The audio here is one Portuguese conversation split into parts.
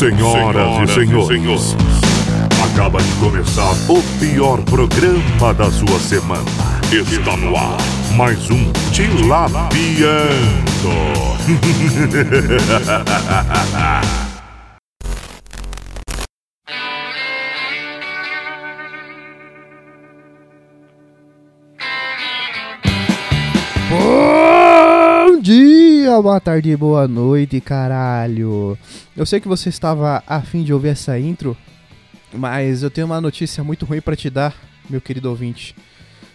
Senhoras, e senhores, acaba de começar o pior programa da sua semana. Está no ar mais um Tilapiando. boa tarde, boa noite, caralho. Eu sei que você estava afim de ouvir essa intro, mas eu tenho uma notícia muito ruim pra te dar, meu querido ouvinte.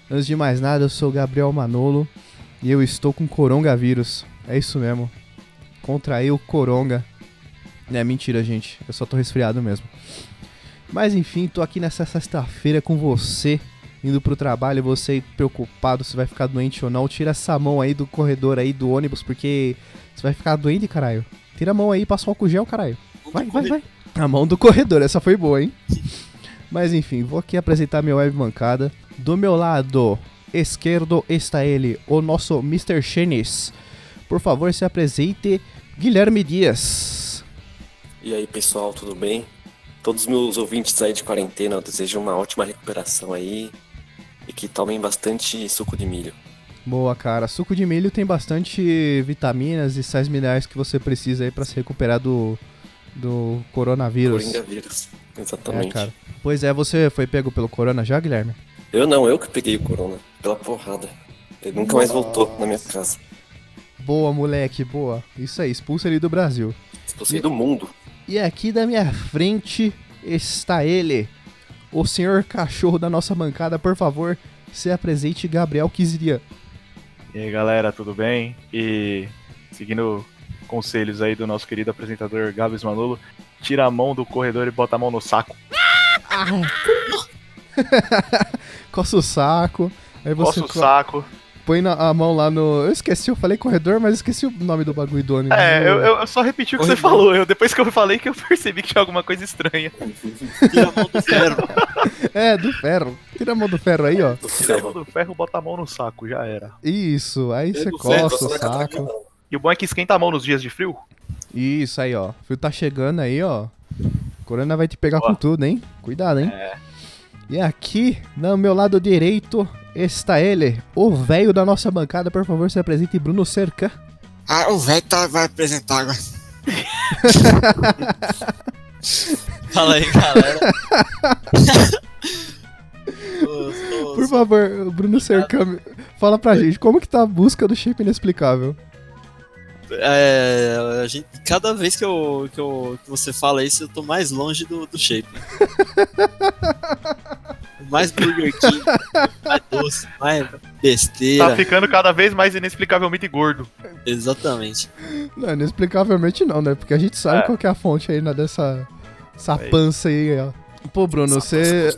Antes de mais nada, eu sou Gabriel Manolo e eu estou com coronavírus. É isso mesmo. Contraí o coronga. É mentira, gente. Eu só tô resfriado mesmo. Mas enfim, tô aqui nessa sexta-feira com você, indo pro trabalho, você preocupado se vai ficar doente ou não. Tira essa mão aí do corredor aí do ônibus, porque você vai ficar doente, caralho. Tira a mão aí e passa o álcool gel, caralho. Vai, vai, vai. A mão do corredor, essa foi boa, hein? Mas enfim, vou aqui apresentar minha web bancada. Do meu lado esquerdo está ele, o nosso Mr. Chenis. Por favor, se apresente, Guilherme Dias. E aí, pessoal, tudo bem? Todos os meus ouvintes aí de quarentena, eu desejo uma ótima recuperação aí e que tomem bastante suco de milho. Boa, cara. Suco de milho tem bastante vitaminas e sais minerais que você precisa aí pra se recuperar do, do coronavírus. Coringavírus, É, exatamente. cara. Pois é, você foi pego pelo corona já, Guilherme? eu não, eu que peguei o corona, pela porrada. Ele nunca mais voltou na minha casa. Boa, moleque, boa. Isso aí, expulsa ele do Brasil. Expulsei do mundo. E aqui da minha frente está ele, o senhor cachorro da nossa bancada. Por favor, se apresente, Gabriel Kizirian. E aí galera, tudo bem? E seguindo conselhos aí do nosso querido apresentador Gabs Manolo, tira a mão do corredor e bota a mão no saco. Coça o saco. Aí você Coça o co- saco. Põe na- a mão lá no. Eu esqueci, eu falei corredor, mas esqueci o nome do bagulho do ônibus. É, eu, eu- eu só repeti o que você Corredor. falou. Eu, depois que eu falei que eu percebi que tinha alguma coisa estranha. Tira a mão do ferro. É, do ferro. Tira a mão do ferro aí, ó. Do Tira a mão ferro. do ferro, bota a mão no saco, já era. Isso, aí você Do ferro, coça o saco. E o bom é que esquenta a mão nos dias de frio. Isso aí, ó. O frio tá chegando aí, ó. Corona vai te pegar Ó. com tudo, hein? Cuidado, hein? É. E aqui, no meu lado direito, está ele, o velho da nossa bancada. Por favor, se apresente, Bruno Cerca. Ah, o velho tá, vai apresentar agora. Fala aí, galera. Por favor, Bruno Cerca, fala pra gente, como que tá a busca do shape inexplicável? É, a gente, cada vez que, eu, que, eu, que você fala isso, eu tô mais longe do, do shape. mais Burger King, mais doce, mais besteira. Tá ficando cada vez mais inexplicavelmente gordo. Exatamente. Não, inexplicavelmente não, né? Porque a gente sabe É. qual que é a fonte aí né, dessa essa Aí. pança aí, ó. Pô, Bruno, você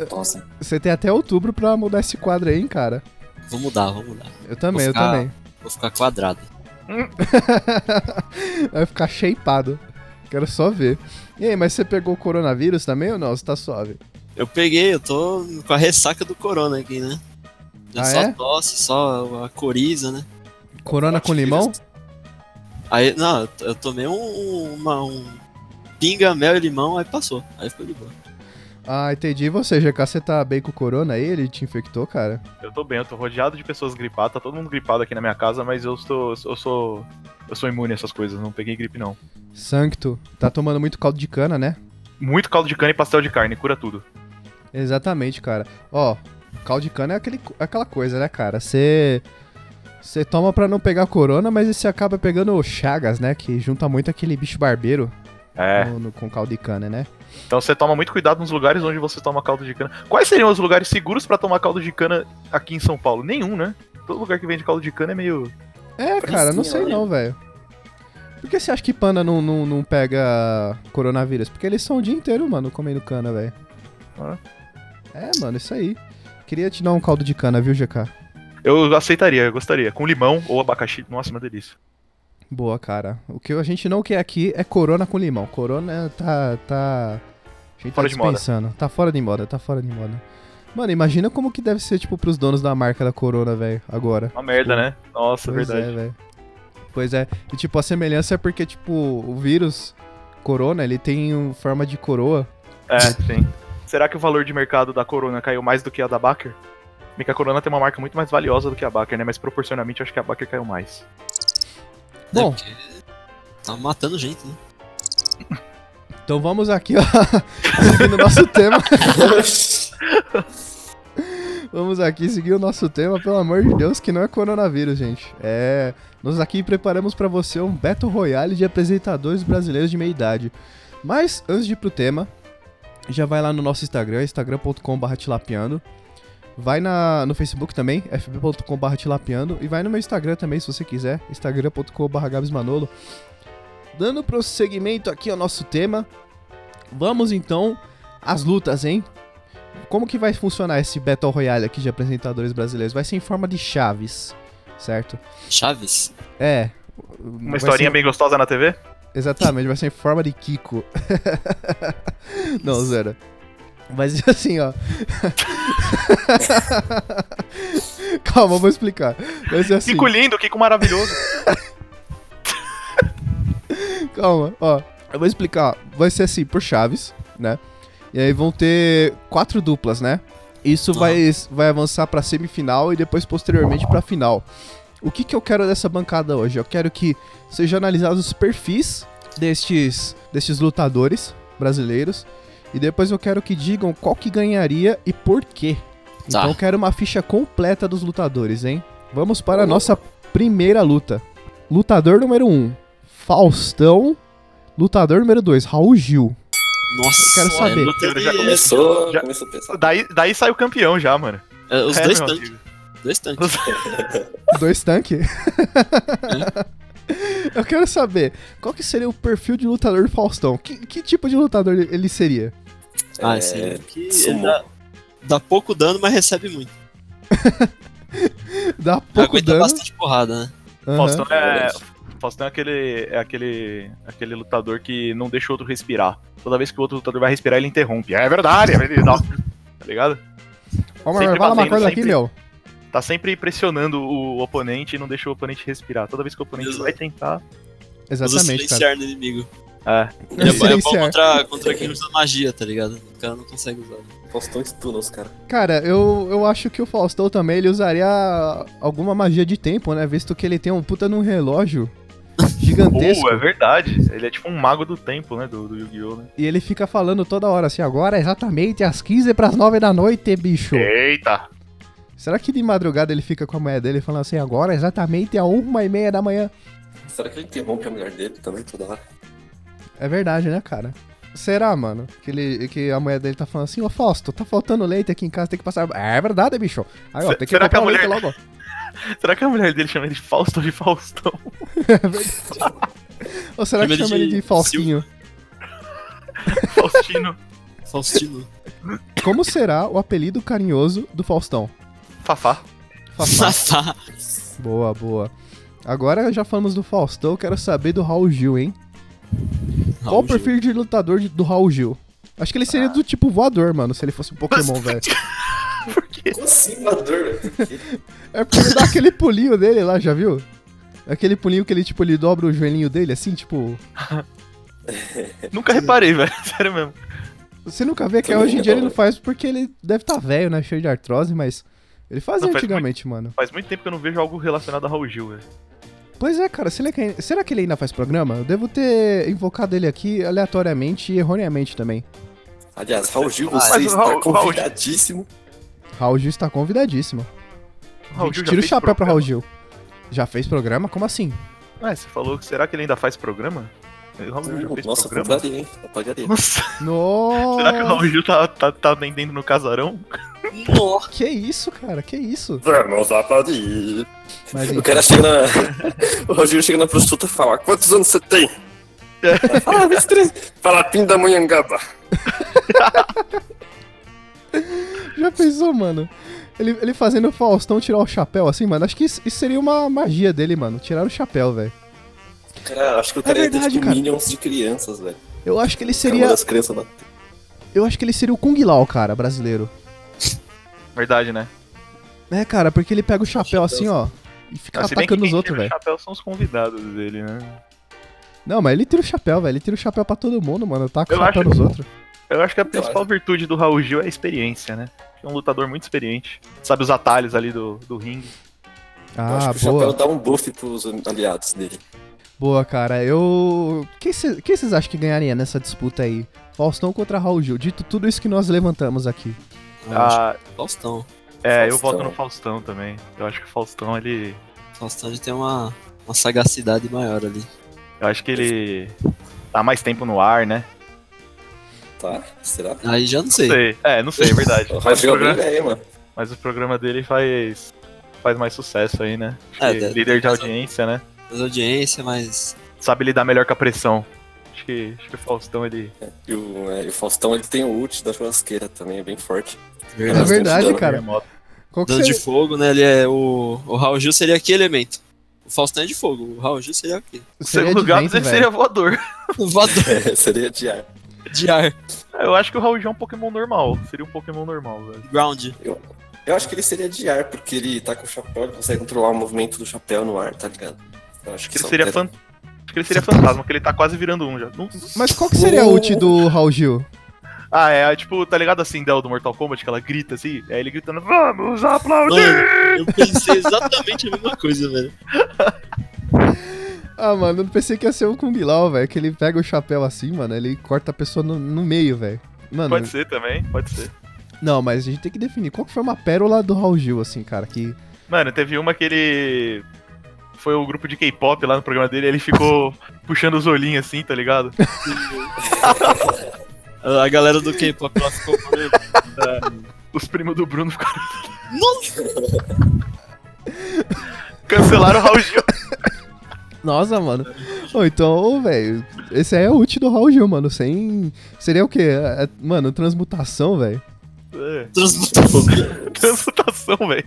você tem até outubro pra mudar esse quadro aí, hein, cara? Vou mudar, vou mudar. Eu também, eu Vou ficar- também. Vou ficar quadrado. Vai ficar shapeado. Quero só ver. E aí, mas você pegou o coronavírus também ou não? Você tá suave? Eu peguei, eu tô com a ressaca do corona aqui, né? Ah, só é? tosse, só a coriza, né? Corona com limão? Aí, não, eu- eu tomei um, uma, um pinga, mel e limão, aí passou. Aí ficou de boa. Ah, entendi. E você, GK, você tá bem com o corona aí? Ele te infectou, cara? Eu tô bem, eu tô rodeado de pessoas gripadas, tá todo mundo gripado aqui na minha casa, mas eu sou. Eu sou. Eu sou imune a essas coisas, não peguei gripe não. Sancto, tá tomando muito caldo de cana, né? Muito caldo de cana e pastel de carne, cura tudo. Exatamente, cara. Ó, caldo de cana é aquele, aquela coisa, né, cara? Você. Você toma pra não pegar corona, mas você acaba pegando chagas, né? Que junta muito aquele bicho barbeiro É. no- no- com caldo de cana, né? Então você toma muito cuidado nos lugares onde você toma caldo de cana. Quais seriam os lugares seguros pra tomar caldo de cana aqui em São Paulo? Nenhum, né? Todo lugar que vende caldo de cana é meio. É, cara, não sei né? não, velho. Por que você acha que panda não, não, não pega coronavírus? Porque eles são o dia inteiro, mano, comendo cana, velho. Ah. É, mano, isso aí. Queria te dar um caldo de cana, viu, GK? Eu aceitaria, eu gostaria. Com limão ou abacaxi. Nossa, uma delícia. Boa, cara. O que a gente não quer aqui é corona com limão. Corona tá. tá. A gente Fora tá dispensando. Tá fora de moda, tá fora de moda. Mano, imagina como que deve ser, tipo, pros donos da marca da Corona, velho, agora. Uma merda, Tipo, né? Nossa, Pois verdade. é. Pois é. E, tipo, a semelhança é porque, tipo, o vírus Corona, ele tem forma de coroa. É, sim. Será que o valor de mercado da Corona caiu mais do que a da Baker? Bem que a Corona tem uma marca muito mais valiosa do que a Baker, né? Mas proporcionalmente eu acho que a Baker caiu mais. Bom. É, porque tá matando gente, né? Então vamos aqui, ó, seguindo o nosso tema. Vamos aqui seguir o nosso tema, pelo amor de Deus, que não é coronavírus, gente. É, nós aqui preparamos pra você um Battle Royale de apresentadores brasileiros de meia idade. Mas antes de ir pro tema, já vai lá no nosso Instagram, instagram.com.br tilapiando. Vai na, no Facebook também, fb.com.br tilapiando. E vai no meu Instagram também, se você quiser, instagram.com.br gabsmanolo. Dando prosseguimento aqui ao nosso tema, vamos então às lutas, hein? Como que vai funcionar esse Battle Royale aqui de apresentadores brasileiros? Vai ser em forma de chaves, certo? Chaves? É. Uma historinha ser- bem gostosa na TV? Exatamente, vai ser em forma de Kiko. Não, zero. Vai ser assim, ó. Calma, eu vou explicar. Vai ser assim. Kiko lindo, Kiko maravilhoso. Calma, ó. Eu vou explicar. Vai ser assim, por chaves, né? E aí vão ter quatro duplas, né? Isso Aham. vai, vai avançar pra semifinal e depois posteriormente pra final. O que, que eu quero dessa bancada hoje? Eu quero que sejam analisados os perfis destes, destes lutadores brasileiros. E depois eu quero que digam qual que ganharia e por quê. Tá. Então eu quero uma ficha completa dos lutadores, hein? Vamos para a nossa primeira luta. Lutador número 1, um, Faustão. Lutador número 2, Raul Gil. Nossa, Quero é saber. luta de- Já começou, Já- começou a pensar. Daí, daí sai o campeão já, mano. é, os É, dois tanques. Dois tanques. Dois tanques? Eu quero saber, qual que seria o perfil de lutador do Faustão? Que, que tipo de lutador ele seria? Ah, É, sim. Que ele sumô. dá, dá pouco dano, mas recebe muito. Dá pouco Aguenta dano. bastante porrada, né? Aham. Faustão é. verdade. Faustão é aquele. É aquele. aquele lutador que não deixa o outro respirar. Toda vez que o outro lutador vai respirar, ele interrompe. É verdade, é verdade. Não. Tá ligado? Mas sempre fala uma coisa aqui, sempre. meu. Tá sempre pressionando o oponente e não deixa o oponente respirar. Toda vez que o oponente Exato. vai tentar. Usa Exatamente, cara. silenciar no inimigo. É. Ele é, bom- é bom contra, contra quem usa magia, tá ligado? O cara não consegue usar. Faustão estuna os caras. Cara, eu, eu acho que o Faustão também ele usaria alguma magia de tempo, né? Visto que ele tem um puta num relógio gigantesco. Pô, é verdade. Ele é tipo um mago do tempo, né? Do, do Yu-Gi-Oh! né? E ele fica falando toda hora assim, agora é exatamente às 15 pras 9 da noite, bicho. Eita! Será que de madrugada ele fica com a mulher dele falando assim, agora é exatamente a uma e meia da manhã? Será que ele interrompe a mulher dele também toda hora? É verdade, né, cara? Será, mano? Que, ele, que a mulher dele tá falando assim, ô Fausto, tá faltando leite aqui em casa, tem que passar. É verdade, bicho. Aí, ó, tem que será que comprar a o leite mulher- logo. Será que a mulher dele chama ele de Fausto ou de Faustão? É verdade. Ou será que Chama ele chama ele de de Faustinho? Faustino. Faustino. Como será o apelido carinhoso do Faustão? Fafá. Fafá. Fafá. boa, boa. Agora já falamos do Faustão, eu quero saber do Raul Gil, hein? Qual o Raul Gil. perfil de lutador de- do Raul Gil? Acho que ele seria do tipo voador, mano, se ele fosse um Pokémon, velho. Por quê? Como assim, voador? É porque ele dá aquele pulinho dele lá, já viu? Aquele pulinho que ele, tipo, ele dobra o joelhinho dele, assim, tipo... Nunca reparei, velho. Sério mesmo. Você nunca vê que hoje em dia ele não. não faz porque ele deve estar velho, né? Cheio de artrose, mas... Ele fazia Não, faz antigamente, mano. Faz muito tempo que eu não vejo algo relacionado a Raul Gil, velho. Pois é, cara. Será que, será que ele ainda faz programa? Eu devo ter invocado ele aqui aleatoriamente e erroneamente também. Aliás, Raul Gil, Ah, você o está Raul- convidadíssimo. Raul Gil está convidadíssimo. Raul Gente, tira o chapéu pra programa? Raul Gil. Já fez programa? Como assim? Ué, você falou que será que ele ainda faz programa? O Raul Gil já fez Nossa, programa? convidaria, hein? Eu pagaria. Nossa, Nossa! será que o Raul Gil tá, tá, tá atendendo no casarão? Nossa. Que isso, cara? Que isso? Vamos aplaudir. Mas O enfim, cara chega na. o Rogério chega na prostituta e fala: Quantos anos você tem? Ela Fala, ah, 23. Fala, Pindamonhangaba. já pensou, mano? Ele, ele fazendo o Faustão tirar o chapéu assim, mano. Acho que isso, isso seria uma magia dele, mano. Tirar o chapéu, velho. Cara, acho que o cara ia ter verdade, tipo cara. milhões de crianças, velho. Eu acho que ele Seria... das crianças lá. Eu acho que ele seria o Kung Lao, cara, brasileiro. Verdade, né? É, cara, porque ele pega o chapéu assim, ó. E fica Ah, atacando quem os outros, tira o velho. chapéu são os convidados dele, né? Não, mas ele tira o chapéu, velho. Ele tira o chapéu pra todo mundo, mano. Tá com o Eu chapéu nos outros. Eu acho que a principal virtude do Raul Gil é a experiência, né? É um lutador muito experiente. Sabe os atalhos ali do, do ringue. Eu Ah, acho que o chapéu boa. dá um buff pros aliados dele. Boa, cara. Eu. Quem vocês acham que ganharia nessa disputa aí? Faustão contra Raul Gil. Dito tudo isso que nós levantamos aqui. Eu acho Ah, Faustão. é, eu Faustão. voto no Faustão também. Eu acho que o Faustão, ele. Faustão ele tem uma, uma sagacidade maior ali. Eu acho que ele tá mais tempo no ar, né? Tá? Será? Aí já não Não sei. sei. É, não sei, é verdade. Mas o, programa, velho, mano. mas o programa dele faz. faz mais sucesso aí, né? É, líder de audiência, né? Mas audiência, mas. Sabe lidar melhor com a pressão. Acho que, acho que o Faustão, ele. E o, é, e o Faustão ele tem o ult da churrasqueira também, é bem forte. É verdade, dano. cara. Qual que Dano de você... fogo, né? Ele é. O, o Raul Gil seria que elemento? O Faustão é de fogo, o Raul Gil seria o quê? O seria segundo de gato vento, ele seria voador. Voador É, seria de ar. de ar. Eu acho que o Raul Gil é um Pokémon normal. Seria um Pokémon normal, velho. Ground. Eu acho que ele seria de ar, porque ele tá com o chapéu, ele consegue controlar o movimento do chapéu no ar, tá ligado? Acho que ele seria fan... Acho que ele seria fantasma, porque ele tá quase virando um já. Não- Mas qual que seria a ult do Raul Gil? Ah, é tipo, tá ligado assim, Del do Mortal Kombat, que ela grita assim? É ele gritando, vamos aplaudir! Mano, eu pensei exatamente a mesma coisa, velho. Ah, mano, eu pensei que ia ser o Kung Lao, velho. Que ele pega o chapéu assim, mano. Ele corta a pessoa no, no meio, velho. Mano, Pode ser também, pode ser. não, mas a gente tem que definir qual que foi uma pérola do Raul Gil, assim, cara. Que. Mano, teve uma que ele. Foi o grupo de K-pop lá no programa dele, ele ficou puxando os olhinhos assim, tá ligado? A galera do K-pop lá ficou falando. Os primos do Bruno ficaram. Nossa! Cancelaram o Raul Gil. Nossa, mano. Então, velho. Esse aí é o ult do Raul Gil, mano. Sem. Seria o quê? É- é- mano, transmutação, velho. É, Transmutação. transmutação, velho.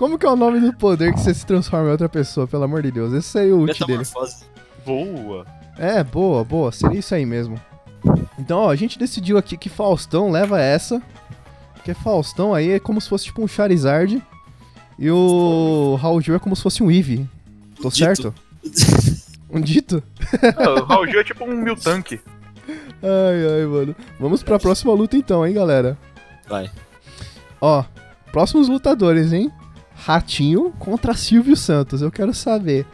Como que é o nome do poder que você se transforma em outra pessoa, pelo amor de Deus? Esse aí é o ult dele. Boa. É, boa, boa. Seria isso aí mesmo. Então, ó, a gente decidiu aqui que Faustão leva essa. Porque Faustão aí é como se fosse tipo um Charizard. E o Raul Gil é como se fosse um Eevee. Tô Dito. certo? Um dito? Ah, o Raul Gil é tipo um mil tanque. Ai, ai, mano. Vamos pra próxima luta então, hein, galera. Vai. Ó, próximos lutadores, hein? Ratinho contra Silvio Santos. Eu quero saber.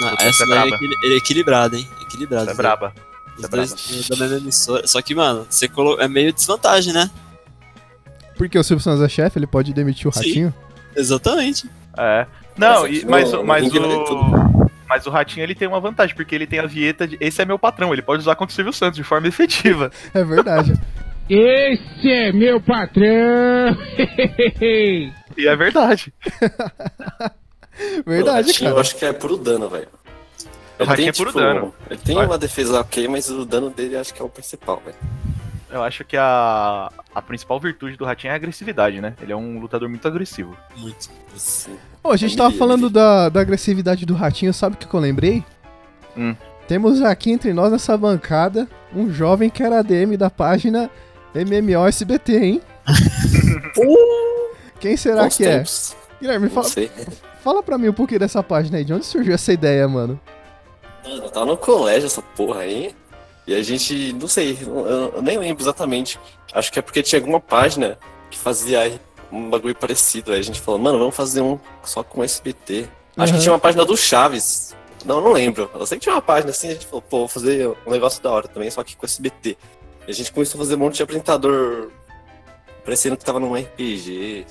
Não, Puta, essa é daí é, braba. ele é equilibrado, hein? Equilibrado. Essa é braba. Os é dois da mesma emissora. Só que, mano, você colo... é meio desvantagem, né? Porque o Silvio Santos é chefe, ele pode demitir o Sim. Ratinho? Exatamente. É. Não, Mas e- aqui mas, o- mas o. Mas o Ratinho ele tem uma vantagem, porque ele tem a vieta de. Esse é meu patrão, ele pode usar contra o Silvio Santos de forma efetiva. É verdade. Esse é meu patrão! E é verdade. verdade, Ratinho, Eu cara. acho que é puro dano, velho. O Ratinho é puro dano. Ele tem Vai. uma defesa ok, mas o dano dele acho que é o principal, velho. Eu acho que a, a principal virtude do Ratinho é a agressividade, né? Ele é um lutador muito agressivo. Muito. Sim. Ô, a gente Ele- tava ele- falando da, da agressividade do Ratinho, sabe o que, que eu lembrei? Hum. Temos aqui entre nós nessa bancada um jovem que era ADM da página MMO SBT, hein? Quem será Bons que é? tempos. Guilherme, Não fala, fala pra mim um pouquinho dessa página aí. De onde surgiu essa ideia, mano? Mano, eu tava no colégio essa porra aí. E a gente, não sei, eu, eu nem lembro exatamente. Acho que é porque tinha alguma página que fazia um bagulho parecido. Aí a gente falou, mano, vamos fazer um só com SBT. Acho Uhum. que tinha uma página do Chaves. Não, não lembro. Eu sei que tinha uma página assim, a gente falou, pô, vou fazer um negócio da hora também, só que com SBT. E a gente começou a fazer um monte de apresentador parecendo que tava num RPG.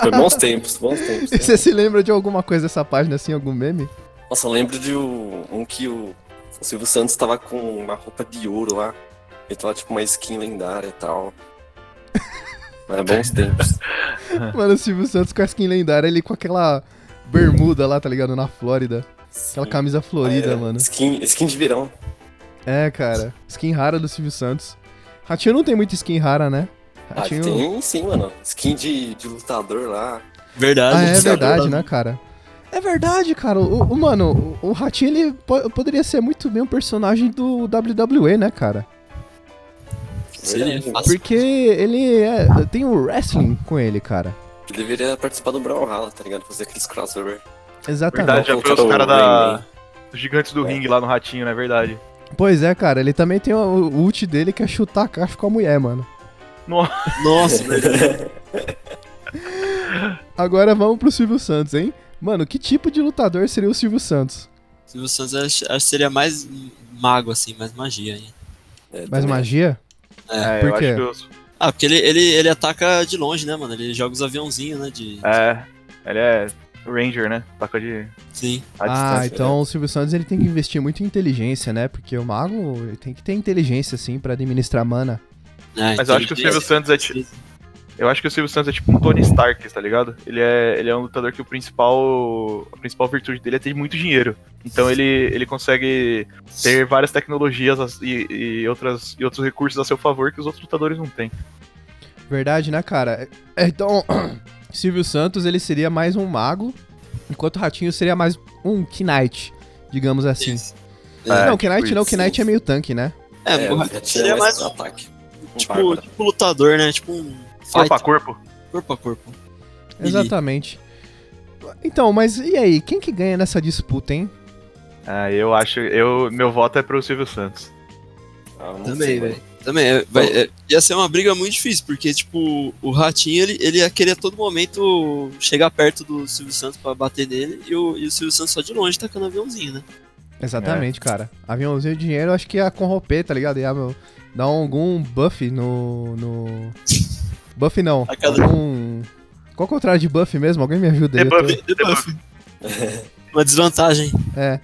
Foi bons tempos, bons tempos. E você se lembra de alguma coisa dessa página, assim, algum meme? Nossa, eu lembro de um, um que o, o Silvio Santos tava com uma roupa de ouro lá. Ele tava tipo uma skin lendária e tal. Mas é bons tempos. Mano, o Silvio Santos com a skin lendária, ele com aquela bermuda lá, tá ligado? Na Flórida. Aquela Sim. camisa florida, É, mano. Skin, skin de verão. É, cara. Skin rara do Silvio Santos. Ratinho não tem muita skin rara, né? Ah, Ratinho... tem sim, mano. Skin de, de lutador lá. Verdade. Ah, é verdade, né, cara? É verdade, cara. O, o- mano, o, o Ratinho, ele po- poderia ser muito bem um personagem do WWE, né, cara? Seria fácil. Porque ele é, tem o wrestling com ele, cara. Ele deveria participar do Brawlhalla, tá ligado? Fazer aqueles crossover. Exatamente. Verdade, já foi os caras da. Os gigantes do ringue lá no ratinho, não é verdade? Pois é, cara, ele também tem o, o ult dele que é chutar a caixa com a mulher, mano. Nossa, velho. Agora vamos pro Silvio Santos, hein? Mano, que tipo de lutador seria o Silvio Santos? Silvio Santos acho, acho que seria mais mago, assim, mais magia. Hein? É, Mais também. magia? É. É, por eu quê? eu, Ah, porque ele, ele, ele ataca de longe, né, mano? Ele joga os aviãozinhos, né? De... É, ele é Ranger, né? Taca de Sim. a ah, então o Silvio Santos ele tem que investir muito em inteligência, né? Porque o mago ele tem que ter inteligência, assim, pra administrar mana. É, Mas eu acho que o Silvio Santos é ti- Eu acho que o Silvio Santos é tipo um Tony Stark, tá ligado? Ele é, ele é um lutador que o principal. A principal virtude dele é ter muito dinheiro. Então ele, ele consegue ter várias tecnologias as- e, e outras, e outros recursos a seu favor que os outros lutadores não têm. Verdade, né, cara? É, Então, Silvio Santos ele seria mais um mago, enquanto o Ratinho seria mais um Knight, digamos assim. Isso. É, não, tipo Knight não, isso. Knight é meio tanque, né? É, É, o Ratinho seria é mais mais um, ataque. Tipo, tipo lutador, né? Tipo um Corpo a corpo. corpo a corpo. Exatamente. Então, mas e aí, quem que ganha nessa disputa, hein? Ah, eu acho. Eu, meu voto é pro Silvio Santos. Ah, não Também, velho. Também, é, vai- é, ia ser uma briga muito difícil, porque, tipo, o Ratinho, ele, ele ia querer a todo momento chegar perto do Silvio Santos pra bater nele, e o, e o Silvio Santos só de longe tacando aviãozinho, né? Exatamente, cara. Aviãozinho de dinheiro, eu acho que ia corromper, tá ligado? Ia meu, dar algum buff no. no... Buff não. A cada- Algum. Qual que é o contrário de buff mesmo? Alguém me ajuda aí. eu tô- Debuff. Debuff. Uma desvantagem. É.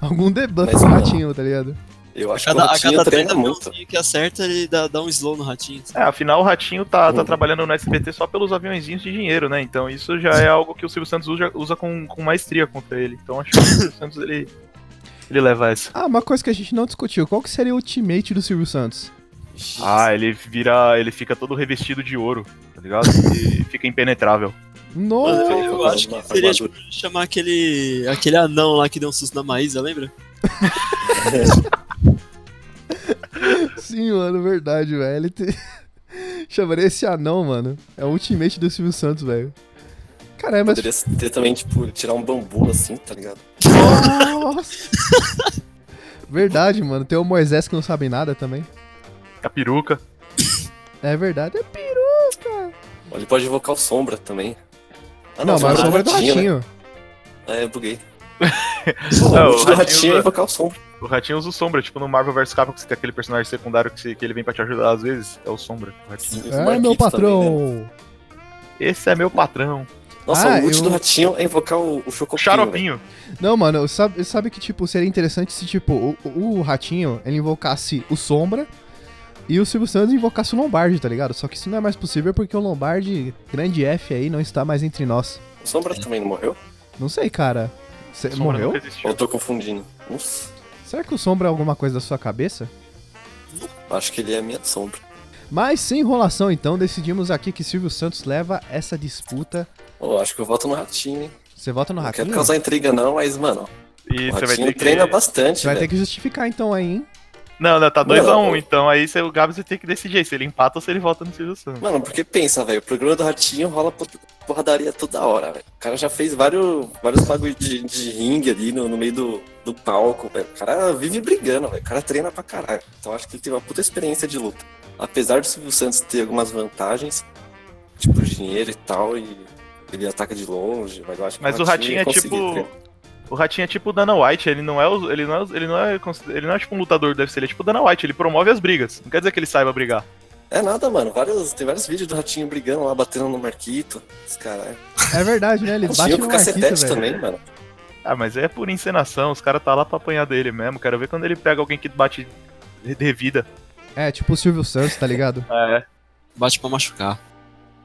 Algum debuff Mas não. ratinho, tá ligado? Eu acho que o cada, a cada treina 30 muito. que acerta, ele dá, dá um slow no Ratinho. É, afinal o Ratinho tá, tá Hum. trabalhando no SBT só pelos aviãozinhos de dinheiro, né? Então isso já é algo que o Silvio Santos usa, usa com, com maestria contra ele. Então acho que o Silvio Santos ele, ele leva essa. Ah, uma coisa que a gente não discutiu. Qual que seria o ultimate do Silvio Santos? Ah, ele vira. ele fica todo revestido de ouro, tá ligado? E fica impenetrável. Nossa! Eu, acho que seria tipo, chamar aquele, aquele anão lá que deu um susto na Maísa, lembra? Sim, mano, verdade, velho. Ele te... Chamaria esse anão, mano. É o ultimate do Silvio Santos, velho. Caramba, mas. Poderia ter também, tipo, tirar um bambu assim, tá ligado? Nossa! verdade, mano. Tem o Moisés que não sabe nada também. A peruca. É verdade. É peruca! Ele pode invocar o Sombra também. Ah, Não, mas a sombra é do né? ratinho. É, eu buguei. Não, o o do Ratinho é invocar o Sombra. O Ratinho usa o Sombra, tipo no Marvel vs Capcom, que você tem aquele personagem secundário que, você- que ele vem pra te ajudar às vezes. É o Sombra. o Ratinho. É, meu patrão. também, né? Esse é meu patrão. Nossa, Ah, o ult eu- do ratinho é invocar o, o Chocopinho. Xaropinho. Não, mano, sabe, sabe que, tipo, seria interessante se, tipo, o, o ratinho, ele invocasse o Sombra e o Silvio Santos invocasse o Lombardi, tá ligado? Só que isso não é mais possível porque o Lombardi, grande F aí, não está mais entre nós. O Sombra também não morreu? Não sei, cara. Você Sombra morreu? Ou eu tô confundindo? Nossa, Será que o Sombra é alguma coisa da sua cabeça? acho que ele é a minha sombra. Mas sem enrolação, então, decidimos aqui que Silvio Santos leva essa disputa. Oh, acho que eu voto no ratinho, hein? Você vota no Não Ratinho? quero causar intriga não, mas, mano, E o você vai ratinho ter que. treina bastante, Você vai ter que justificar então aí, hein? Não, não, tá 2x1, Não. um, então aí você, o Gabs vai ter que decidir aí se ele empata ou se ele volta no Silvio Santos. Mano, porque pensa, velho, o programa do Ratinho rola por- porradaria toda hora, velho. O cara já fez vários, vários bagulho de, de ringue ali no, no meio do, do palco, velho. O cara vive brigando, velho. O cara treina pra caralho. Então acho que ele teve uma puta experiência de luta. Apesar do Silvio Santos ter algumas vantagens, tipo dinheiro e tal, e ele ataca de longe, mas eu acho que Mas o Ratinho é tipo. treinar. O Ratinho é tipo o Dana White, ele não é o- ele não é, ele não é, ele não é tipo um lutador do UFC, ele é tipo o Dana White, ele promove as brigas. Não quer dizer que ele saiba brigar. É nada, mano. Vários, tem vários vídeos do Ratinho brigando lá, batendo no Marquito. Os caras. É verdade, né? Ele bate Ratinho no com Marquito, também, mano. Ah, mas é por encenação, os caras tá lá pra apanhar dele mesmo. Quero ver quando ele pega alguém que bate de de vida. É, tipo o Silvio Santos, tá ligado? É, Bate pra machucar.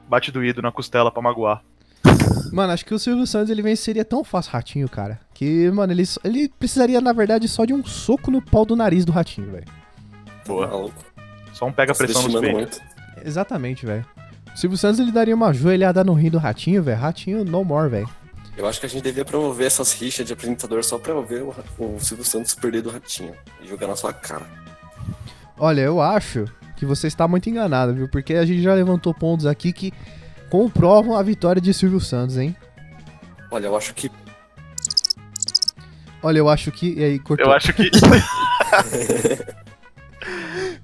bate doído na costela pra magoar. Mano, acho que o Silvio Santos ele venceria tão fácil o Ratinho, cara. Que, mano, ele, ele precisaria, na verdade, só de um soco no pau do nariz do Ratinho, velho. Boa. Maluco. Só um pega pressão nos peitos. muito. Exatamente, velho. O Silvio Santos ele daria uma joelhada no rim do Ratinho, velho. Ratinho no more, velho. Eu acho que a gente devia promover essas rixas de apresentador só pra ver o, o Silvio Santos perder do Ratinho e jogar na sua cara. Olha, eu acho que você está muito enganado, viu? Porque a gente já levantou pontos aqui que comprovam a vitória de Silvio Santos, hein? Olha, eu acho que Olha, eu acho que. E aí, cortou. Eu acho que.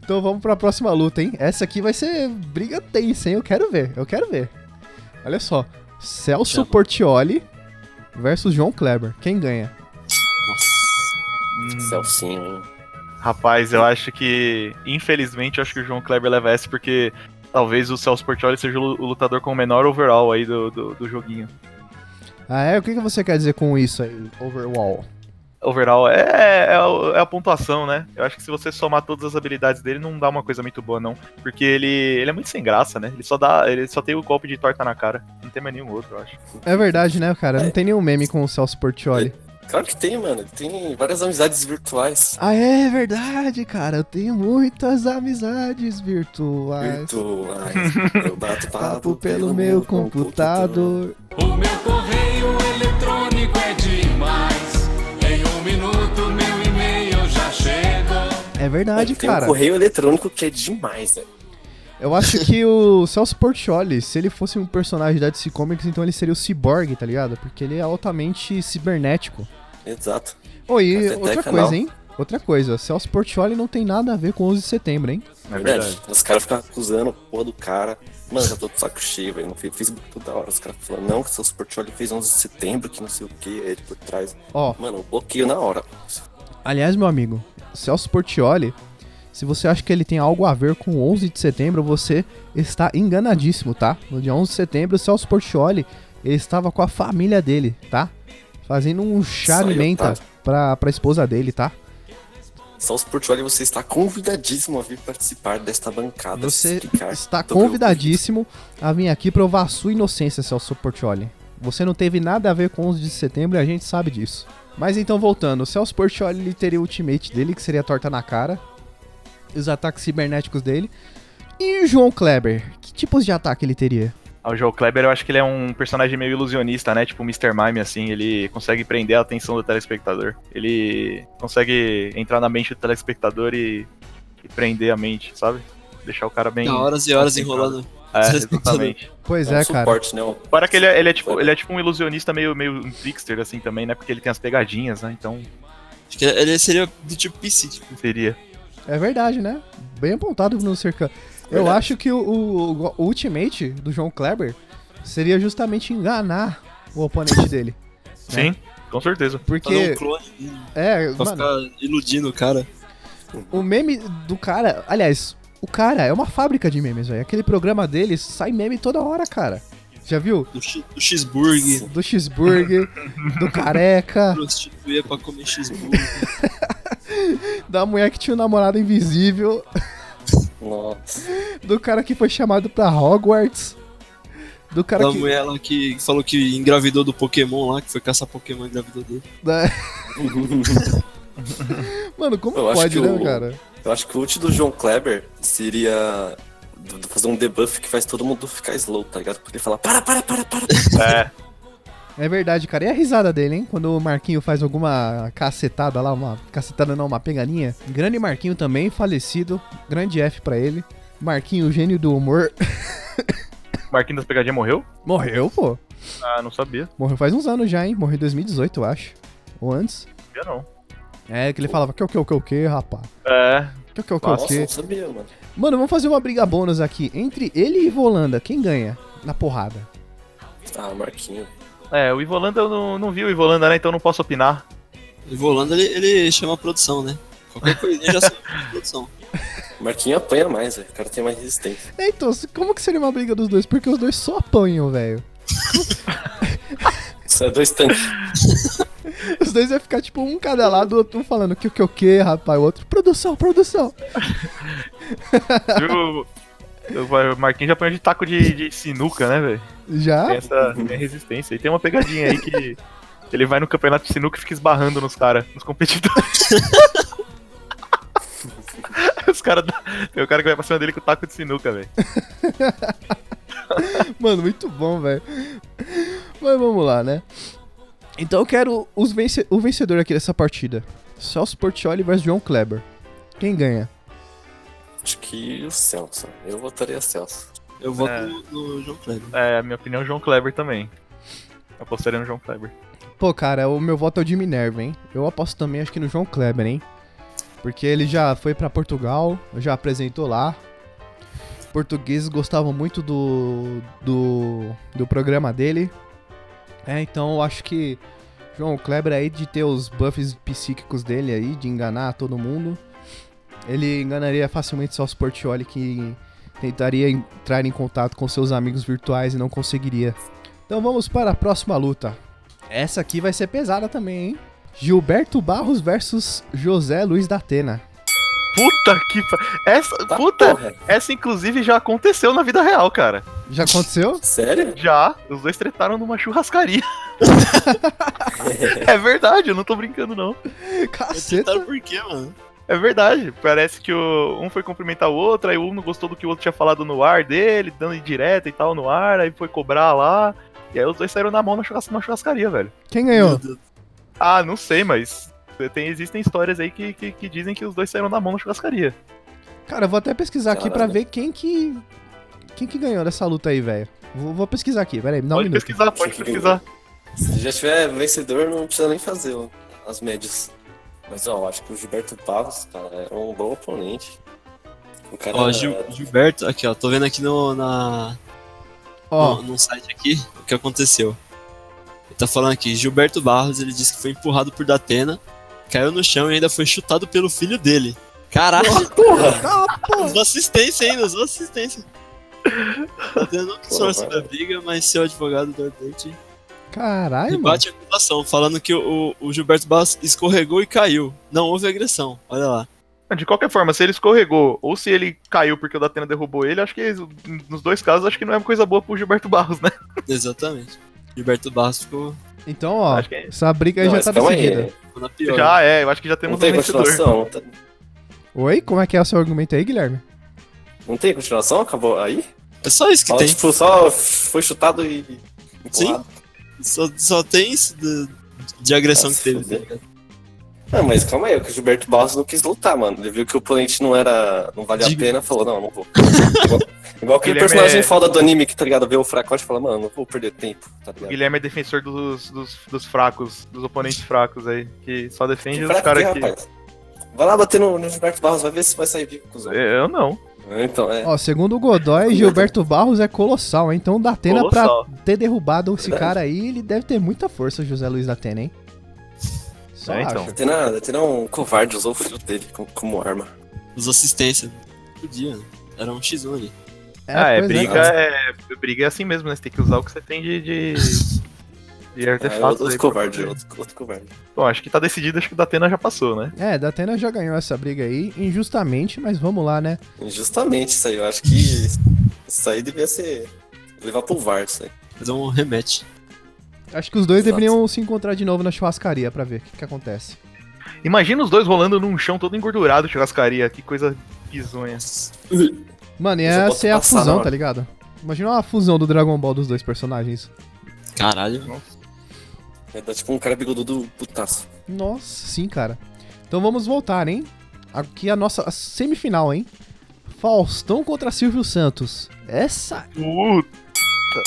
Então vamos pra próxima luta, hein? Essa aqui vai ser briga tensa, hein? Eu quero ver, eu quero ver. Olha só. Celso Chama. Portioli versus João Kleber. Quem ganha? Nossa. Celcinho, hein? Rapaz, eu acho que. Infelizmente, eu acho que o João Kleber leva essa porque talvez o Celso Portioli seja o lutador com o menor overall aí do, do, do joguinho. Ah, é? O que, que você quer dizer com isso aí, overall? Overall é, é, é a pontuação, né? Eu acho que se você somar todas as habilidades dele, não dá uma coisa muito boa, não. Porque ele, ele é muito sem graça, né? Ele só dá. Ele só tem o golpe de torta na cara. Não tem mais nenhum outro, eu acho. É verdade, né, cara? Não tem nenhum meme com o Celso Portioli. Claro que tem, mano. Tem várias amizades virtuais. Ah, é verdade, cara. Eu tenho muitas amizades virtuais. Virtuais. Eu bato Papo pelo meu computador. O meu correio eletrônico é demais. Em um minuto meu e-mail já chegou. É verdade, Tem cara. um correio eletrônico que é demais, velho. Eu acho que o Celso Portioli, se ele fosse um personagem da DC Comics, então ele seria o Cyborg, tá ligado? Porque ele é altamente cibernético. Exato. Oh, e Até outra coisa, hein? Outra coisa, Celso Portioli não tem nada a ver com 11 de setembro, hein? É Verdade. Os caras ficam acusando a porra do cara. Mano, já tô de saco cheio, velho. No Facebook toda hora. Os caras falando, não, que seu Sportioli fez 11 de setembro, que não sei o que, é ele por trás. Ó, Mano, eu bloqueio na hora. aliás, meu amigo, Celso Portioli, se você acha que ele tem algo a ver com 11 de setembro, você está enganadíssimo, tá? No dia 11 de setembro, o Celso Portioli, ele estava com a família dele, tá? Fazendo um chá de menta tá? pra, pra esposa dele, tá? Só o Sportioli, você está convidadíssimo a vir participar desta bancada. Você está convidadíssimo a vir aqui provar a sua inocência, Celso Portioli. Você não teve nada a ver com 11 de setembro e a gente sabe disso. Mas então, voltando, o Celso Portioli ele teria o ultimate dele, que seria a torta na cara, os ataques cibernéticos dele. E o João Kleber, que tipos de ataque ele teria? Ah, O João Kleber, eu acho que ele é um personagem meio ilusionista, né? Tipo o Mr. Mime, assim. Ele consegue prender a atenção do telespectador. Ele consegue entrar na mente do telespectador e, e prender a mente, sabe? Deixar o cara bem. Fica horas e horas enrolando. É, exatamente. Pois É um é, cara. suporte, né? Fora que ele é, ele é tipo, ele é tipo um ilusionista meio, meio um trickster, assim, também, né? Porque ele tem as pegadinhas, né? Então, Acho que ele seria do tipo PC, tipo. seria. É verdade, né? Bem apontado no cercano. Eu Verdade. acho que o, o- o ultimate do João Kleber seria justamente enganar o oponente dele. Sim, com certeza. Fazer Porque, um clone é, pra mano, ficar iludindo o cara. O meme do cara. Aliás, o cara é uma fábrica de memes, velho. Aquele programa dele sai meme toda hora, cara. Já viu? Do, X- do cheeseburger, Do cheeseburger, do careca, prostituir pra comer cheeseburger. da mulher que tinha um namorado invisível, Nossa. do cara que foi chamado pra Hogwarts, do cara da que. mulher lá que falou que engravidou do Pokémon lá, que foi caçar Pokémon e engravidou dele. da- Mano, como Eu acho pode, que né, o- cara? Eu acho que o ult do João Kleber seria fazer um debuff que faz todo mundo ficar slow, tá ligado? Porque ele fala, para, para, para, para. É, É verdade, cara. E a risada dele, hein? Quando o Marquinho faz alguma cacetada lá, uma cacetada não, uma pegadinha. Grande Marquinho também, falecido. Grande F pra ele. Marquinho, gênio do humor. Marquinhos das Pegadinhas morreu? Morreu, pô. Ah, não sabia. Morreu faz uns anos já, hein? Morreu em 2018, eu acho. Ou antes. Sabia não. É, que ele falava que o que o que o que, rapaz. É, Que o que o que o Nossa, que. não sabia, mano. Mano, vamos fazer uma briga bônus aqui. Entre ele e Volanda, quem ganha na porrada? Ah, Marquinho. É, o Ivolanda eu não, não vi o Ivolanda, né? Então não posso opinar. Volando ele, ele chama a produção, né? Qualquer coisinha já sabe a produção. Marquinho apanha mais, velho. O cara tem mais resistência. É, então, como que seria uma briga dos dois? Porque os dois só apanham, velho. Isso é dois tanques. Os dois vai ficar tipo um cada lado, o outro um falando que o que o que, rapaz, o outro, produção, produção. Viu? O Marquinhos já apanhou de taco de, de sinuca, né, velho? Já? Tem essa tem resistência. E tem uma pegadinha aí que ele vai no campeonato de sinuca e fica esbarrando nos caras, nos competidores. Os caras. dá- Tem o cara que vai pra cima dele com taco de sinuca, velho. Mano, muito bom, velho. Mas vamos lá, né? Então eu quero os vence o vencedor aqui dessa partida. Celso Portioli versus João Kleber. Quem ganha? Acho que o Celso. Eu votaria Celso. Eu voto É. no, no João Kleber. É, a minha opinião, João Kleber também. Eu apostaria no João Kleber. Pô, cara, o meu voto é o de Minerva, hein? Eu aposto também, acho que no João Kleber, hein? Porque ele já foi pra Portugal, já apresentou lá. Portugueses gostavam muito do, do, do programa dele. É, então eu acho que João Kleber aí de ter os buffs psíquicos dele aí, de enganar todo mundo. Ele enganaria facilmente só o Portioli que tentaria entrar em contato com seus amigos virtuais e não conseguiria. Então vamos para a próxima luta. Essa aqui vai ser pesada também, hein? Gilberto Barros versus José Luiz da Atena. Puta que. pa- Essa. Tá Puta! porra. Essa, inclusive, já aconteceu na vida real, cara. Já aconteceu? Sério? Já, os dois tretaram numa churrascaria. é verdade, eu não tô brincando, não. Caceta. Tentaram por quê, mano? É verdade. Parece que o, um foi cumprimentar o outro, aí um não gostou do que o outro tinha falado no ar dele, dando indireta e tal no ar, aí foi cobrar lá. E aí os dois saíram na mão na churras- numa churrascaria, velho. Quem ganhou? Ah, não sei, mas tem, existem histórias aí que, que, que dizem que os dois saíram na mão na churrascaria. Cara, eu vou até pesquisar aqui pra Caralho. ver quem que. Quem que ganhou dessa luta aí, velho. Vou, vou pesquisar aqui, peraí, me dá um pode minuto. pesquisar, pode pesquisar. Se já tiver vencedor, não precisa nem fazer ó, as médias. Mas ó, eu acho que o Gilberto Barros, cara, é um bom oponente. O cara. Ó, Gil- Gilberto, aqui ó, tô vendo aqui no, na, Ó, no, num site aqui o que aconteceu. Ele tá falando aqui, Gilberto Barros, ele disse que foi empurrado por Datena, caiu no chão e ainda foi chutado pelo filho dele. Caralho, Porra! usou assistência ainda, usou assistência. Datena não quis falar sobre a briga, mas seu advogado do Ardente caralho, mano. Falando que o, o Gilberto Barros escorregou e caiu. Não houve agressão, olha lá. De qualquer forma, se ele escorregou ou se ele caiu porque o Datena derrubou ele, acho que nos dois casos acho que não é uma coisa boa pro Gilberto Barros, né? Exatamente. Gilberto Barros ficou, Então, ó, Acho que é- essa briga aí Não, já tá calma decidida. pior. Já é, eu acho que já Não temos um tem vencedor. continuação? Não tem- Oi, como é que é o seu argumento aí, Guilherme? Não tem continuação? Acabou aí? É só isso que Fala, tem. tipo, só foi chutado e. Sim. empurrado. Só, só tem isso de, de agressão Nossa, que teve. tá ligado? Ah, mas calma aí, o que o Gilberto Barros não quis lutar, mano. Ele viu que o oponente não era. não valia Diga. a pena, falou, não, não vou. igual, igual aquele Guilherme personagem é- foda do anime que, tá ligado, vê o fracote e fala, mano, não vou perder tempo, tá O ligado? Guilherme é defensor dos, dos, dos fracos, dos oponentes fracos aí, que só defende Que os caras que é. Vai lá bater no, no Gilberto Barros, vai ver se vai sair vivo, cuzão. Eu não. Então, é. Ó, segundo o Godoy, Gilberto Barros é colossal, hein? Então o Datena, Colossal. pra ter derrubado esse Verdade. cara aí, ele deve ter muita força, José Luiz Datena, hein? Só É, então. acho. Atena, Atena é um covarde, usou o filho dele como, como arma. Os assistência. Podia, né? Era um X1 ali. ah, é, pois briga é, briga é assim mesmo, né? Você tem que usar o que você tem de. de... De É, artefatos outro aí. covarde, outro, outro covarde. Bom, acho que tá decidido, acho que o Datena já passou, né? É, Datena já ganhou essa briga aí, injustamente, mas vamos lá, né? Injustamente isso aí, eu acho que isso aí devia ser. levar pro VAR, isso aí. Fazer um rematch. Acho que os dois Exato. deveriam se encontrar de novo na churrascaria pra ver o que, que acontece. Imagina os dois rolando num chão todo engordurado, churrascaria, que coisa bizonha. Mano, ia ser a fusão, tá ligado? Imagina uma fusão do Dragon Ball dos dois personagens. Caralho. É dar tipo um cara bigodudo putaço. Nossa, sim, cara. Então vamos voltar, hein? Aqui a nossa semifinal, hein? Faustão contra Silvio Santos. Essa, Puta,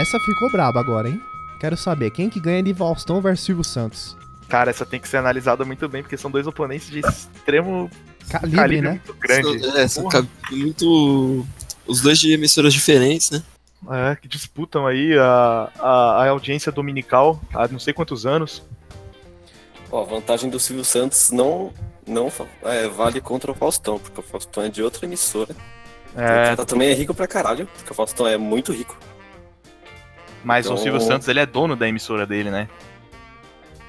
essa ficou braba agora, hein? Quero saber quem que ganha de Faustão versus Silvio Santos. cara, essa tem que ser analisada muito bem, porque são dois oponentes de extremo Calibre, calibre né? muito grande. É, são muito. Os dois de emissoras diferentes, né? É, que disputam aí a, a, a audiência dominical há não sei quantos anos. Ó, a vantagem do Silvio Santos não, não é, vale contra o Faustão, porque o Faustão é de outra emissora. O É, cara também é rico pra caralho, porque o Faustão é muito rico. mas o Então- Silvio Santos ele é dono da emissora dele, né?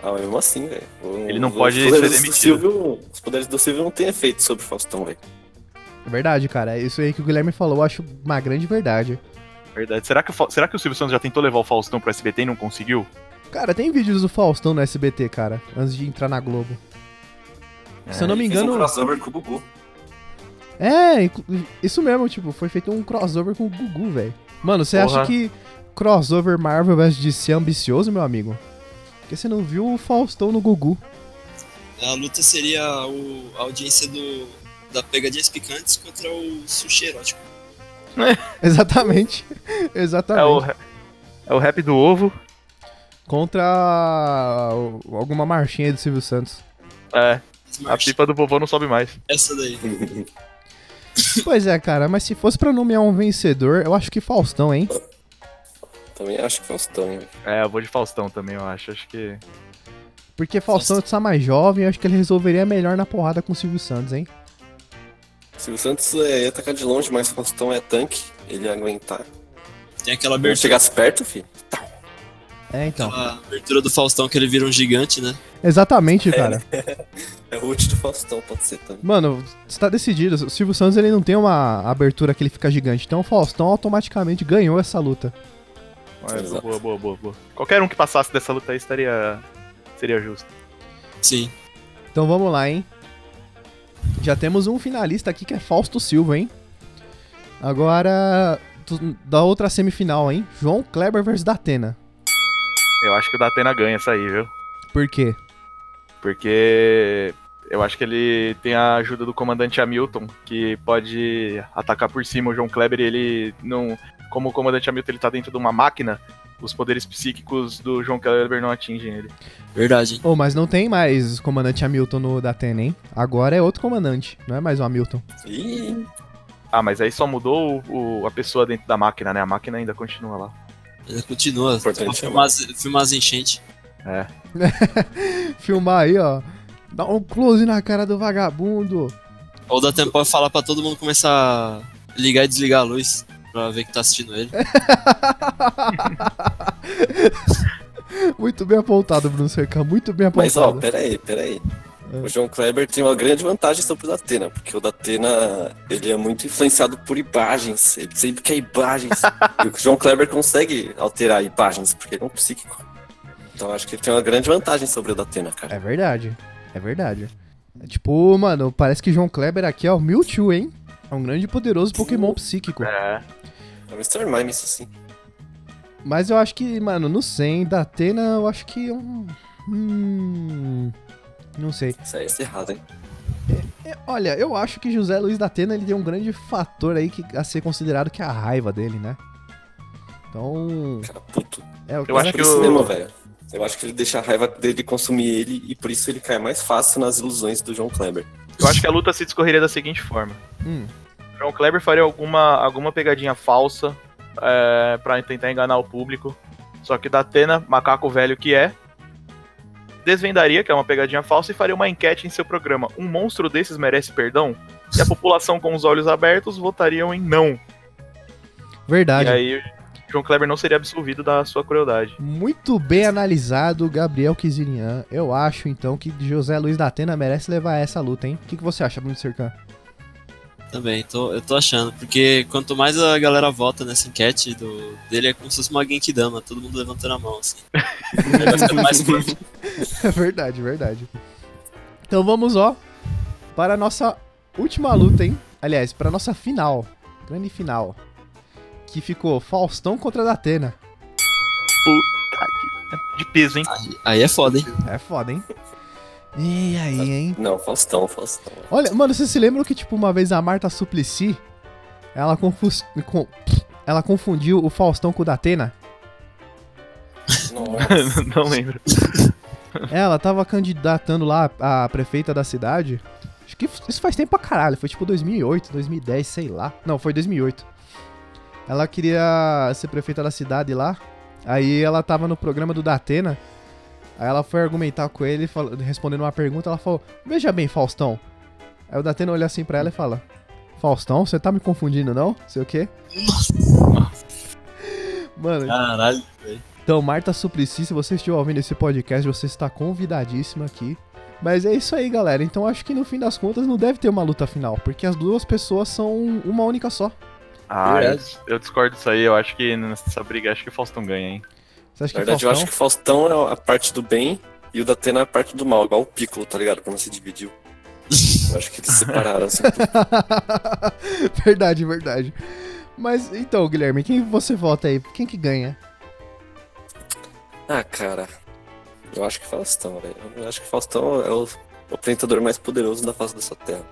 Ah, mesmo assim, velho. O- Ele não os pode ser do demitido. Silvio, os poderes do Silvio não têm efeito sobre o Faustão, velho. É verdade, cara. É Isso aí que o Guilherme falou, eu acho uma grande verdade. Verdade. Será que, o será que o Silvio Santos já tentou levar o Faustão pro SBT e não conseguiu? Cara, tem vídeos do Faustão no SBT, cara, antes de entrar na Globo. Se eu não me Ele fez um engano. crossover com o Gugu. É, isso mesmo, tipo, foi feito um crossover com o Gugu, velho. Mano, você acha que crossover Marvel vs DC é ambicioso, meu amigo? Porque você não viu o Faustão no Gugu. A luta seria o, a audiência do, da Pegadinhas Picantes contra o Sushi Erótico. Exatamente. É o, Exatamente. é o rap do ovo. contra alguma marchinha do Silvio Santos. É, a pipa do vovô não sobe mais. Essa daí. Pois é, cara, mas se fosse pra nomear um vencedor, eu acho que Faustão, hein? Também acho que Faustão, hein? É, eu vou de Faustão também, eu acho. Acho que. Porque Faustão está mais jovem, eu acho que ele resolveria melhor na porrada com o Silvio Santos, hein? Silvio Santos é, ia atacar de longe, mas Faustão é tanque. Ele ia aguentar. Tem aquela Se abertura, chegasse perto, filho. É, então. aquela abertura do Faustão que ele vira um gigante, né? Exatamente, cara. É o ult do Faustão, pode ser também. Mano, está decidido. O Silvio Santos ele não tem uma abertura que ele fica gigante. Então o Faustão automaticamente ganhou essa luta. É, Exato. boa, boa, boa, boa. Qualquer um que passasse dessa luta aí estaria. seria justo. Sim. Então vamos lá, hein? Já temos um finalista aqui que é Fausto Silva, hein? Agora, da outra semifinal, hein? João Kleber versus Datena. Eu acho que o Datena ganha essa aí, viu? Por quê? Porque eu acho que ele tem a ajuda do comandante Hamilton, que pode atacar por cima o João Kleber e ele não. Como o comandante Hamilton ele tá dentro de uma máquina, os poderes psíquicos do João Kleber não atingem ele. Verdade? Oh, mas não tem mais o comandante Hamilton no Datena, hein? Agora é outro comandante, não é mais o Hamilton. Ih, Ah, mas aí só mudou o, o- a pessoa dentro da máquina, né? A máquina ainda continua lá. Ainda continua. Importante filmar as, filmar as enchentes. É. Filmar aí, ó. Dá um close na cara do vagabundo. Ou dá tempo pra falar pra todo mundo começar a ligar e desligar a luz. Pra ver que tá assistindo ele. Muito bem apontado, Bruno Cerca. Muito bem mas ó, apontado. pera aí, pera aí. O João Kleber tem uma grande vantagem sobre o Datena, porque o Datena ele é muito influenciado por imagens, ele sempre quer imagens. e o João Kleber consegue alterar imagens, porque ele é um psíquico. Então acho que ele tem uma grande vantagem sobre o Datena, cara. É verdade. É verdade. É tipo, mano, parece que João Kleber aqui é o Mewtwo, hein? É um grande e poderoso Pokémon psíquico. É. É o Mr. Mime, isso sim. Mas eu acho que, mano, no 100 da Atena, eu acho que é um. Hum. Não sei. Isso aí é errado, hein? É, olha, eu acho que José Luiz da Atena ele tem um grande fator aí que, a ser considerado que é a raiva dele, né? Então. Cara, puto. É, o Eu acho que o- mesmo, velho. Eu acho que ele deixa a raiva dele consumir ele e por isso ele cai mais fácil nas ilusões do João Kleber. Eu acho que a luta se discorreria da seguinte forma. Hum. João Kleber faria alguma, alguma pegadinha falsa é, para tentar enganar o público. Só que Datena, macaco velho que é, desvendaria que é uma pegadinha falsa e faria uma enquete em seu programa. Um monstro desses merece perdão? E a população com os olhos abertos votariam em não. Verdade. E aí João Kleber não seria absolvido da sua crueldade. Muito bem analisado, Gabriel Kizirian. Eu acho, então, que José Luiz da Atena merece levar essa luta, hein? O que, que você acha, Bruno Cercan? Também, tô, eu tô achando. Porque quanto mais a galera vota nessa enquete do, dele, é como se fosse uma Genkidama, todo mundo levantando a mão, assim. É verdade, verdade. Então vamos, ó, para a nossa última luta, hein? Aliás, para a nossa final. Grande final. Que ficou Faustão contra Datena. Puta que... De peso, hein? Aí é foda, hein? É foda, hein? E aí, hein? Não, Faustão, Faustão. Olha, mano, vocês se lembram que, tipo, uma vez a Marta Suplicy, ela, confus... com- ela confundiu o Faustão com o Datena? Nossa. não lembro. Ela tava candidatando lá a prefeita da cidade. Acho que isso faz tempo pra caralho. Foi tipo 2008, 2010, sei lá. Não, foi 2008. Ela queria ser prefeita da cidade lá. Aí ela tava no programa do Datena. Aí ela foi argumentar com ele, respondendo uma pergunta. Ela falou: Veja bem, Faustão. Aí o Datena olha assim pra ela e fala: Faustão, você tá me confundindo, não? Sei o quê? Mano, Caralho. então, Marta Suplicy, se você estiver ouvindo esse podcast, você está convidadíssima aqui. Mas é isso aí, galera. Então acho que no fim das contas não deve ter uma luta final, porque as duas pessoas são uma única só. Ah, eu, eu discordo disso aí. Eu acho que nessa briga, acho que o Faustão ganha, hein? Você acha Na verdade, eu acho que Faustão é a parte do bem e o Datena é a parte do mal, igual o Piccolo, tá ligado? Quando se dividiu. Eu acho que eles separaram assim. verdade, verdade. Mas então, Guilherme, quem você vota aí? Quem que ganha? Ah, cara. Eu acho que Faustão, velho. Eu acho que Faustão é o o apresentador mais poderoso da face dessa terra.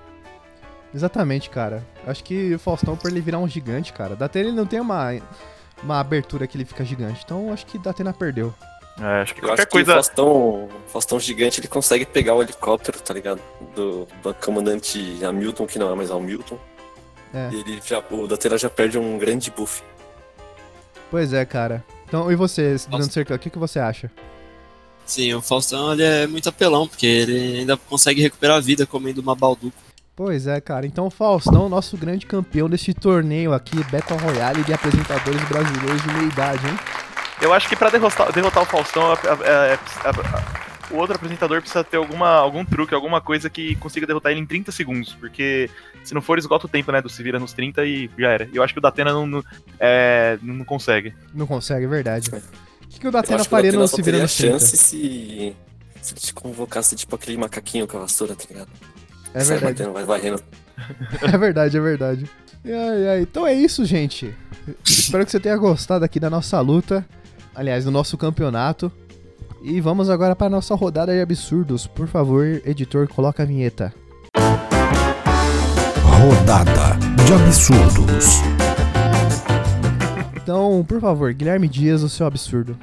Exatamente, cara. Acho que o Faustão, por ele virar um gigante, cara. Datena ele não tem uma, uma abertura que ele fica gigante. Então acho que Datena perdeu. É, acho que Eu qualquer acho que o coisa. Faustão, Faustão gigante ele consegue pegar o helicóptero, tá ligado? Do, do comandante Hamilton, que não é mais Hamilton. É. E ele já, o Datena já perde um grande buff. Pois é, cara. Então, e você. Bruno Cercão, o que, que você acha? Sim, o Faustão ele é muito apelão, porque ele ainda consegue recuperar a vida comendo uma balduco. Pois é, cara. Então, o Faustão, nosso grande campeão desse torneio aqui, Battle Royale de apresentadores brasileiros de meia idade, hein? Eu acho que pra derrotar, derrotar o Faustão, a- a- a- a- o outro apresentador precisa ter alguma, algum truque, alguma coisa que consiga derrotar ele em 30 segundos. Porque se não for, esgota o tempo, né? Do se vira nos 30 e já era. Eu acho que o Datena não, não, é, não consegue. Não consegue, é verdade. O que, que o Datena faria no Se Vira teria nos 30? chance se, se te convocasse tipo aquele macaquinho com a vassoura, tá ligado? É Sai verdade. batendo, vai varrendo. É verdade, é verdade. Ai, ai. Então é isso, gente. Espero que você tenha gostado aqui da nossa luta. Aliás, do nosso campeonato. E vamos agora para a nossa rodada de absurdos. Por favor, editor, coloca a vinheta. Rodada de absurdos. Então, por favor, Guilherme Dias, o seu absurdo.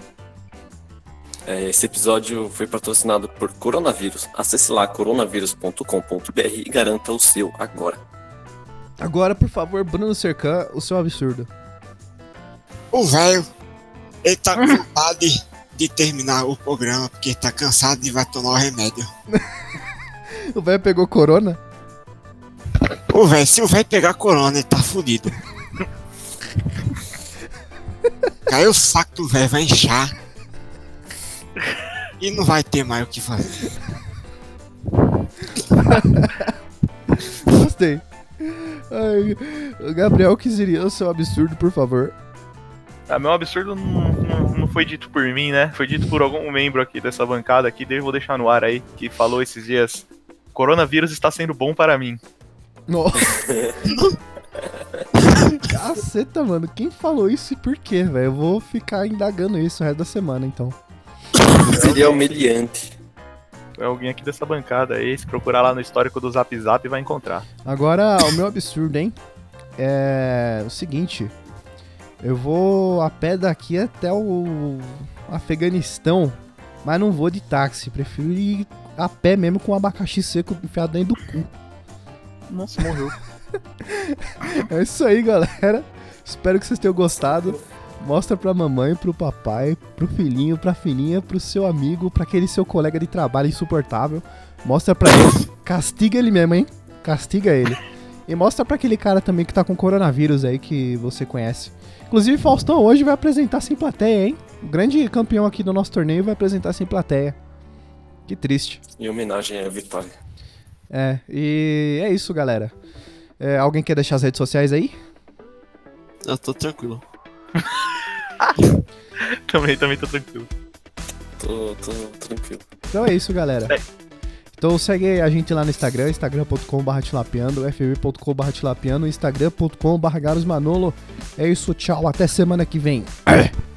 É, esse episódio foi patrocinado por coronavírus. Acesse lá coronavírus.com.br e garanta o seu agora. Agora, por favor, Bruno Cercan, o seu absurdo. O velho, ele tá com vontade de terminar o programa porque tá cansado e vai tomar o remédio. O velho pegou corona? O velho, se o velho pegar corona, ele tá fudido. Aí o saco do velho vai inchar. E não vai ter mais o que fazer. Gostei. Ai, o Gabriel, que seria o seu absurdo, por favor? Ah, meu absurdo não, não, não foi dito por mim, né? Foi dito por algum membro aqui dessa bancada aqui, daí eu vou deixar no ar aí, que falou esses dias. Coronavírus está sendo bom para mim. Nossa. Caceta, mano. Quem falou isso e por quê, velho? Eu vou ficar indagando isso o resto da semana, então. Seria humilhante. É alguém aqui dessa bancada aí, se procurar lá no histórico do Zap Zap vai encontrar. Agora, o meu absurdo, hein? É o seguinte. Eu vou a pé daqui até o Afeganistão, mas não vou de táxi. Prefiro ir a pé mesmo com um abacaxi seco enfiado dentro do cu. Nossa, morreu. É isso aí, galera. Espero que vocês tenham gostado. Mostra pra mamãe, pro papai, pro filhinho, pra filhinha, pro seu amigo, pra aquele seu colega de trabalho insuportável. Mostra pra ele. Castiga ele mesmo, hein? Castiga ele. E mostra pra aquele cara também que tá com coronavírus aí que você conhece. Inclusive, Faustão hoje vai apresentar sem plateia, hein? O grande campeão aqui do nosso torneio vai apresentar sem plateia. Que triste. Em homenagem à vitória. É, e é isso, galera. É, alguém quer deixar as redes sociais aí? Eu tô tranquilo. também, também tô tranquilo. Tô, tô tranquilo. Então é isso, galera. É. Então segue a gente lá no Instagram, instagram.com.br tilapiando, fb.com.br tilapiando, instagram.com.br garosmanolo. É isso, tchau, até semana que vem.